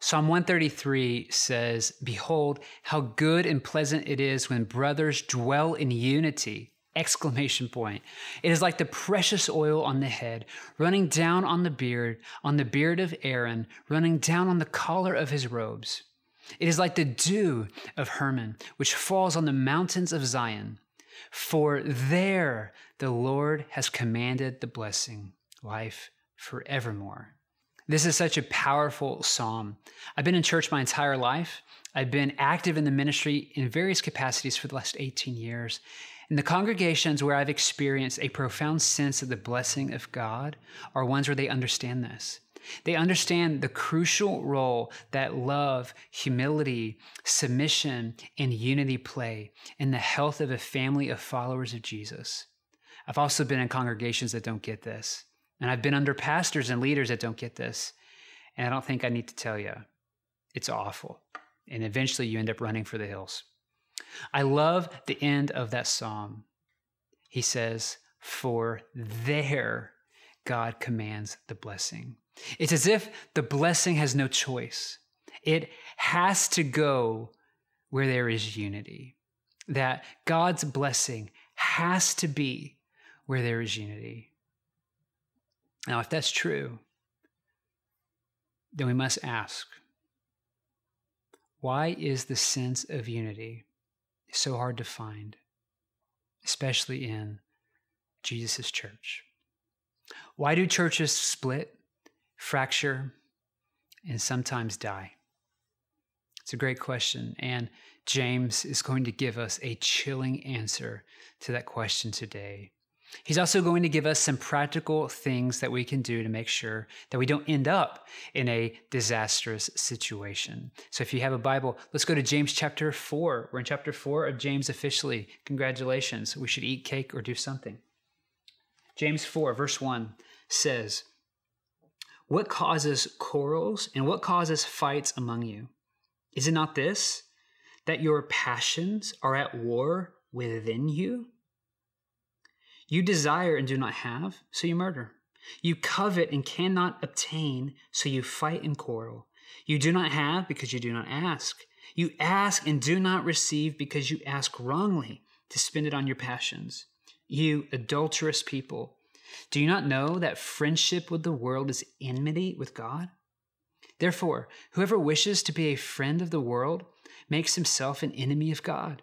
Psalm 133 says, Behold, how good and pleasant it is when brothers dwell in unity. Exclamation point. It is like the precious oil on the head, running down on the beard, on the beard of Aaron, running down on the collar of his robes. It is like the dew of Hermon, which falls on the mountains of Zion. For there the Lord has commanded the blessing, life forevermore. This is such a powerful psalm. I've been in church my entire life. I've been active in the ministry in various capacities for the last 18 years. And the congregations where I've experienced a profound sense of the blessing of God are ones where they understand this. They understand the crucial role that love, humility, submission, and unity play in the health of a family of followers of Jesus. I've also been in congregations that don't get this. And I've been under pastors and leaders that don't get this. And I don't think I need to tell you. It's awful. And eventually you end up running for the hills. I love the end of that psalm. He says, For there God commands the blessing. It's as if the blessing has no choice. It has to go where there is unity. That God's blessing has to be where there is unity. Now, if that's true, then we must ask why is the sense of unity so hard to find, especially in Jesus' church? Why do churches split fracture, and sometimes die? It's a great question. And James is going to give us a chilling answer to that question today. He's also going to give us some practical things that we can do to make sure that we don't end up in a disastrous situation. So if you have a Bible, let's go to James chapter 4. We're in chapter 4 of James officially. Congratulations. We should eat cake or do something. James 4, verse 1 says, what causes quarrels and what causes fights among you? Is it not this, that your passions are at war within you? You desire and do not have, so you murder. You covet and cannot obtain, so you fight and quarrel. You do not have because you do not ask. You ask and do not receive because you ask wrongly to spend it on your passions. You adulterous people, do you not know that friendship with the world is enmity with God? Therefore, whoever wishes to be a friend of the world makes himself an enemy of God.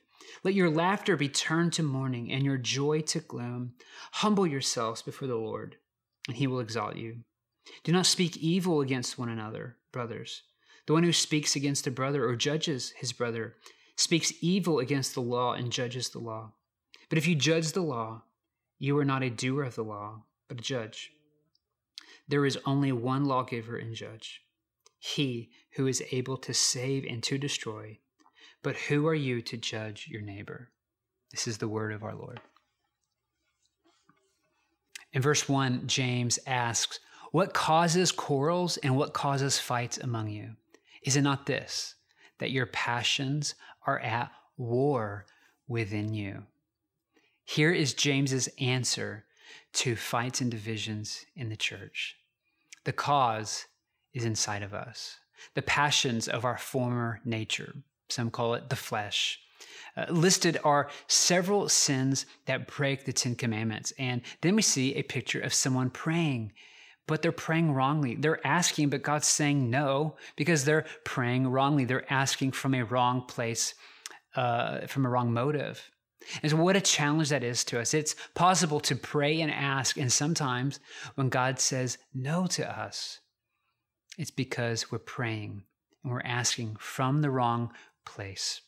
Let your laughter be turned to mourning, and your joy to gloom. Humble yourselves before the Lord, and he will exalt you. Do not speak evil against one another, brothers. The one who speaks against a brother or judges his brother, speaks evil against the law and judges the law. But if you judge the law, you are not a doer of the law, but a judge. There is only one lawgiver and judge, he who is able to save and to destroy. But who are you to judge your neighbor? This is the word of our Lord. In verse 1, James asks, What causes quarrels and what causes fights among you? Is it not this, that your passions are at war within you. Here is James's answer to fights and divisions in the church. The cause is inside of us. The passions of our former nature, some call it the flesh. Uh, listed are several sins that break the Ten Commandments. And then we see a picture of someone praying but they're praying wrongly. They're asking, but God's saying no because they're praying wrongly. They're asking from a wrong place, uh, from a wrong motive. And so, what a challenge that is to us. It's possible to pray and ask, and sometimes when God says no to us, it's because we're praying and we're asking from the wrong place.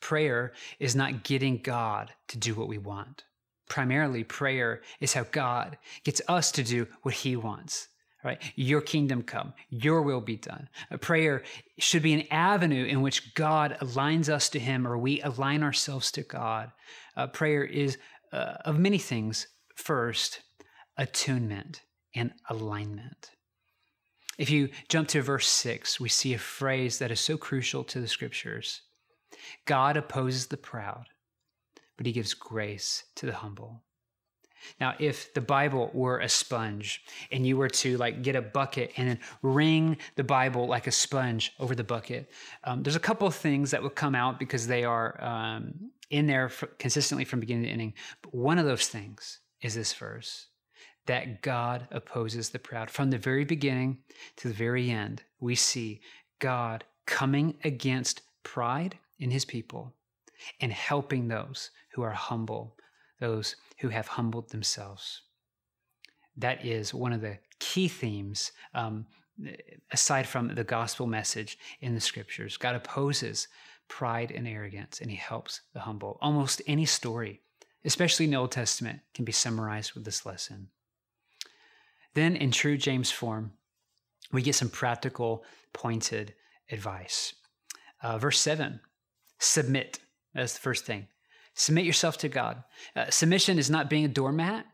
Prayer is not getting God to do what we want primarily prayer is how God gets us to do what he wants. right? Your kingdom come, your will be done. A prayer should be an avenue in which God aligns us to Him or we align ourselves to God. Uh, prayer is uh, of many things. First, attunement and alignment. If you jump to verse six, we see a phrase that is so crucial to the scriptures God opposes the proud, but He gives grace to the humble. Now, if the Bible were a sponge and you were to like get a bucket and then wring the Bible like a sponge over the bucket, um, there's a couple of things that would come out because they are um, in there for, consistently from beginning to ending. But one of those things is this verse that God opposes the proud. From the very beginning to the very end, we see God coming against pride in his people and helping those who are humble, those who have humbled themselves. That is one of the key themes, um, aside from the gospel message in the scriptures. God opposes pride and arrogance, and he helps the humble. Almost any story, especially in the Old Testament, can be summarized with this lesson. Then, in true James form, we get some practical, pointed advice. Uh, verse 7 submit. That's the first thing. Submit yourself to God. Uh, submission is not being a doormat,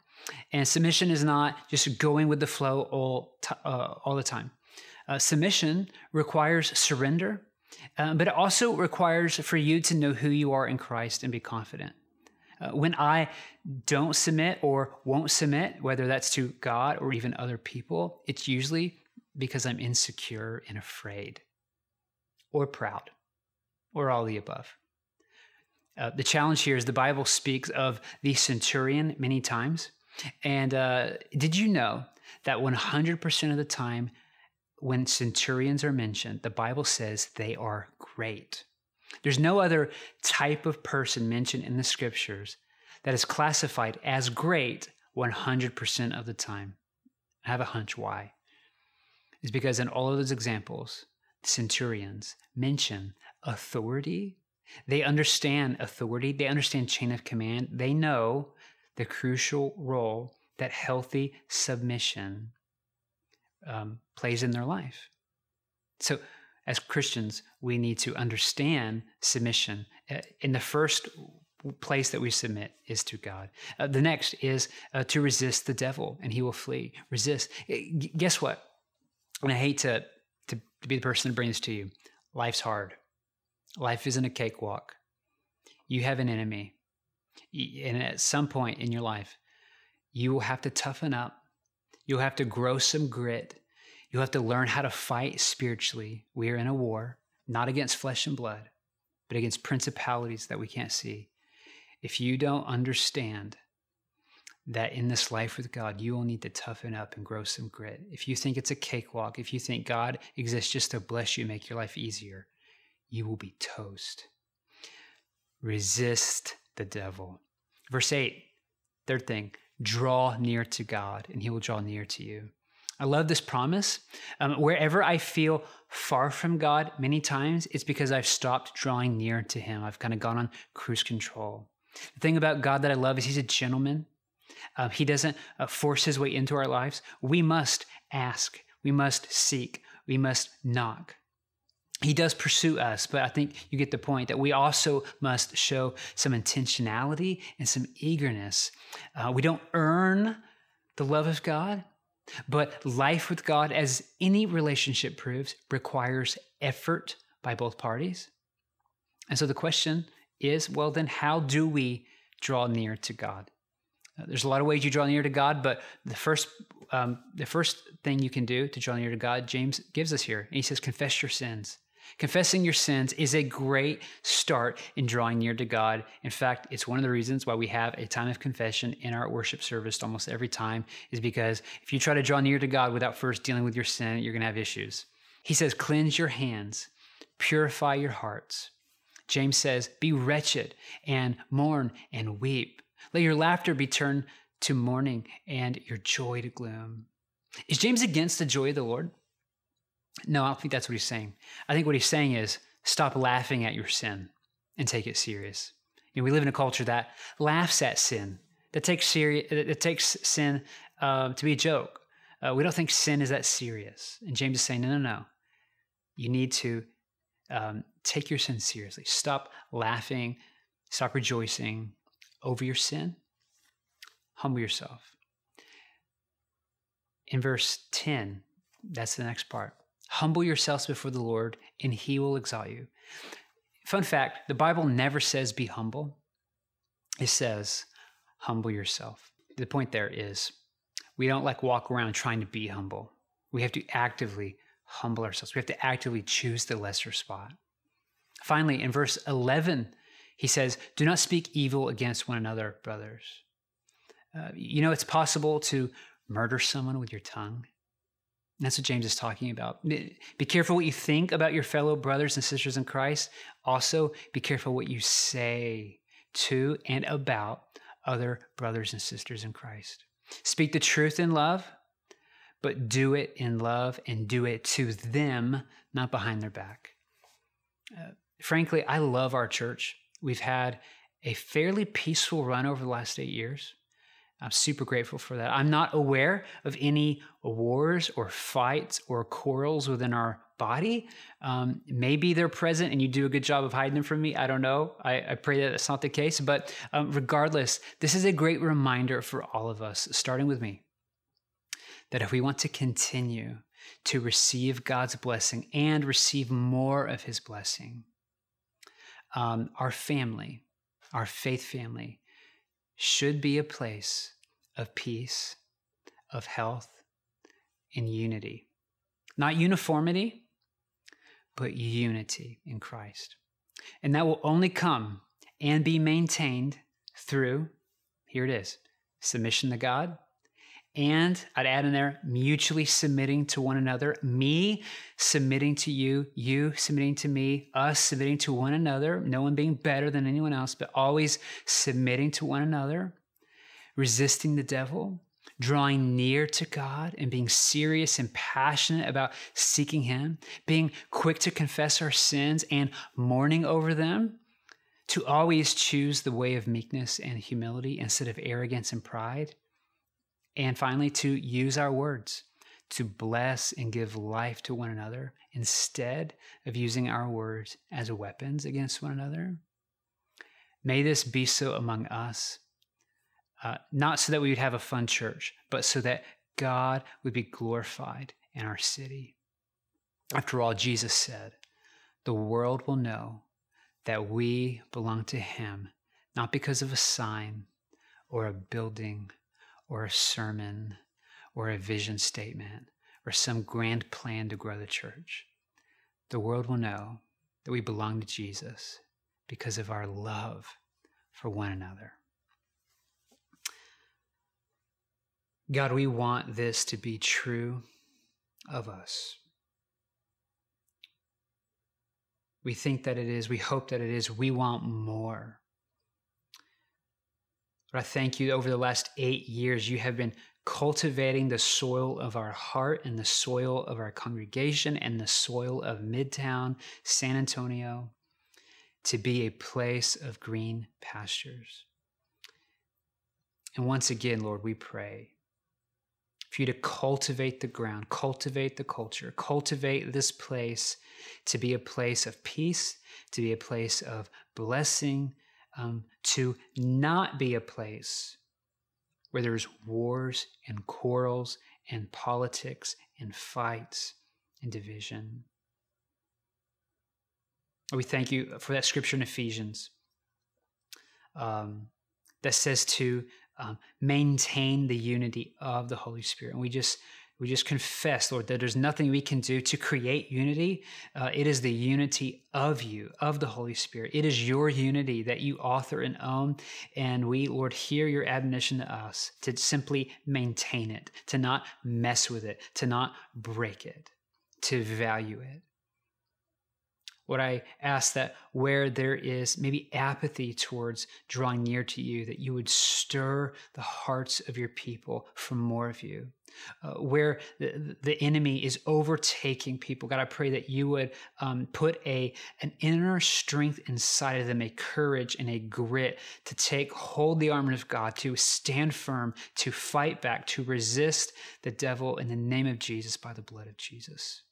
and submission is not just going with the flow all, t- uh, all the time. Uh, submission requires surrender, uh, but it also requires for you to know who you are in Christ and be confident. Uh, when I don't submit or won't submit, whether that's to God or even other people, it's usually because I'm insecure and afraid or proud or all the above. Uh, the challenge here is the Bible speaks of the centurion many times. And uh, did you know that 100% of the time when centurions are mentioned, the Bible says they are great? There's no other type of person mentioned in the scriptures that is classified as great 100% of the time. I have a hunch why. It's because in all of those examples, centurions mention authority they understand authority, they understand chain of command, they know the crucial role that healthy submission um, plays in their life. So, as Christians, we need to understand submission. Uh, in the first place that we submit is to God. Uh, the next is uh, to resist the devil, and he will flee. Resist. Uh, guess what? And I hate to, to, to be the person to bring this to you. Life's hard. Life isn't a cakewalk. You have an enemy. And at some point in your life, you will have to toughen up. You'll have to grow some grit. You'll have to learn how to fight spiritually. We are in a war, not against flesh and blood, but against principalities that we can't see. If you don't understand that in this life with God, you will need to toughen up and grow some grit. If you think it's a cakewalk, if you think God exists just to bless you, and make your life easier, you will be toast. Resist the devil. Verse 8, third thing, draw near to God, and he will draw near to you. I love this promise. Um, wherever I feel far from God, many times it's because I've stopped drawing near to Him. I've kind of gone on cruise control. The thing about God that I love is He's a gentleman. Uh, he doesn't uh, force His way into our lives. We must ask, we must seek, we must knock he does pursue us, but I think you get the point that we also must show some intentionality and some eagerness. Uh, we don't earn the love of God, but life with God, as any relationship proves, requires effort by both parties. And so the question is well, then, how do we draw near to God? Uh, there's a lot of ways you draw near to God, but the first, um, the first thing you can do to draw near to God, James gives us here. And he says, confess your sins. Confessing your sins is a great start in drawing near to God. In fact, it's one of the reasons why we have a time of confession in our worship service almost every time, is because if you try to draw near to God without first dealing with your sin, you're going to have issues. He says, Cleanse your hands, purify your hearts. James says, Be wretched and mourn and weep. Let your laughter be turned to mourning and your joy to gloom. Is James against the joy of the Lord? No, I don't think that's what he's saying. I think what he's saying is stop laughing at your sin and take it serious. You know, we live in a culture that laughs at sin, that takes serious, that takes sin uh, to be a joke. Uh, we don't think sin is that serious. And James is saying, no, no, no. You need to um, take your sin seriously. Stop laughing, stop rejoicing over your sin. Humble yourself. In verse 10, that's the next part. Humble yourselves before the Lord, and he will exalt you. Fun fact the Bible never says be humble, it says humble yourself. The point there is we don't like walk around trying to be humble. We have to actively humble ourselves. We have to actively choose the lesser spot. Finally, in verse 11, he says, Do not speak evil against one another, brothers. Uh, you know, it's possible to murder someone with your tongue. That's what James is talking about. Be careful what you think about your fellow brothers and sisters in Christ. Also, be careful what you say to and about other brothers and sisters in Christ. Speak the truth in love, but do it in love and do it to them, not behind their back. Uh, frankly, I love our church. We've had a fairly peaceful run over the last eight years. I'm super grateful for that. I'm not aware of any wars or fights or quarrels within our body. Um, maybe they're present and you do a good job of hiding them from me. I don't know. I, I pray that that's not the case. But um, regardless, this is a great reminder for all of us, starting with me, that if we want to continue to receive God's blessing and receive more of his blessing, um, our family, our faith family, should be a place of peace, of health, and unity. Not uniformity, but unity in Christ. And that will only come and be maintained through, here it is, submission to God and I'd add in there mutually submitting to one another, me submitting to you, you submitting to me, us submitting to one another, no one being better than anyone else, but always submitting to one another, resisting the devil, drawing near to God and being serious and passionate about seeking Him, being quick to confess our sins and mourning over them, to always choose the way of meekness and humility instead of arrogance and pride and finally, to use our words to bless and give life to one another instead of using our words as weapons against one another. May this be so among us, uh, not so that we would have a fun church, but so that God would be glorified in our city. After all, Jesus said, The world will know that we belong to Him, not because of a sign or a building or a sermon or a vision statement or some grand plan to grow the church. The world will know that we belong to Jesus because of our love for one another. God, we want this to be true of us. We think that it is. We hope that it is. We want more. But I thank you over the last eight years, you have been cultivating the soil of our heart and the soil of our congregation and the soil of Midtown, San Antonio, to be a place of green pastures. And once again, Lord, we pray for you to cultivate the ground, cultivate the culture, cultivate this place to be a place of peace, to be a place of blessing, um, to not be a place where there's wars and quarrels and politics and fights and division. We thank you for that scripture in Ephesians um, that says to um, maintain the unity of the Holy Spirit. And we just we just confess, Lord, that there's nothing we can do to create unity. Uh, it is the unity of you, of the Holy Spirit. It is your unity that you author and own. And we, Lord, hear your admonition to us to simply maintain it, to not mess with it, to not break it, to value it. Lord, I ask that where there is maybe apathy towards drawing near to you, that you would stir the hearts of your people for more of you. Uh, where the, the enemy is overtaking people, God, I pray that you would um, put a an inner strength inside of them, a courage and a grit to take hold the armor of God, to stand firm, to fight back, to resist the devil in the name of Jesus by the blood of Jesus.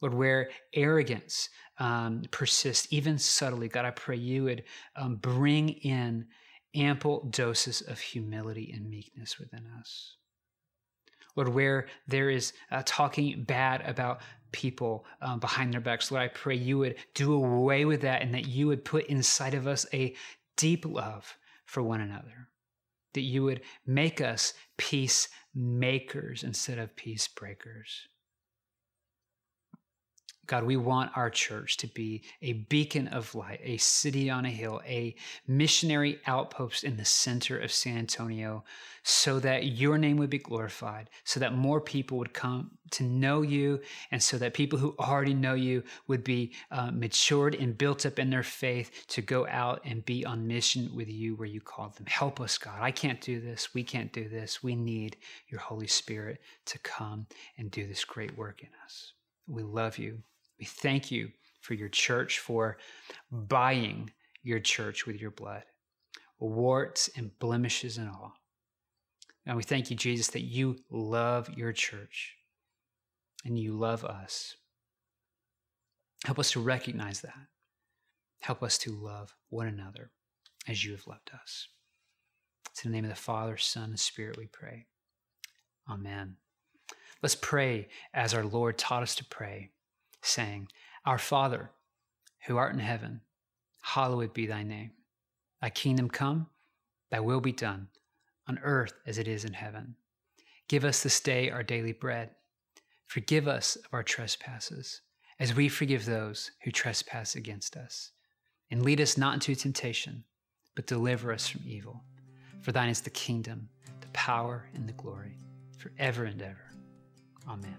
Lord, where arrogance um, persists, even subtly, God, I pray you would um, bring in ample doses of humility and meekness within us. Lord, where there is uh, talking bad about people um, behind their backs, Lord, I pray you would do away with that and that you would put inside of us a deep love for one another. That you would make us peacemakers instead of peace breakers. God, we want our church to be a beacon of light, a city on a hill, a missionary outpost in the center of San Antonio, so that your name would be glorified, so that more people would come to know you, and so that people who already know you would be uh, matured and built up in their faith to go out and be on mission with you where you called them. Help us, God. I can't do this. We can't do this. We need your Holy Spirit to come and do this great work in us. We love you. We thank you for your church, for buying your church with your blood, warts and blemishes and all. And we thank you, Jesus, that you love your church and you love us. Help us to recognize that. Help us to love one another as you have loved us. It's in the name of the Father, Son, and Spirit we pray. Amen. Let's pray as our Lord taught us to pray saying, Our Father, who art in heaven, hallowed be thy name. Thy kingdom come, thy will be done, on earth as it is in heaven. Give us this day our daily bread. Forgive us of our trespasses, as we forgive those who trespass against us. And lead us not into temptation, but deliver us from evil. For thine is the kingdom, the power, and the glory, forever and ever. Amen.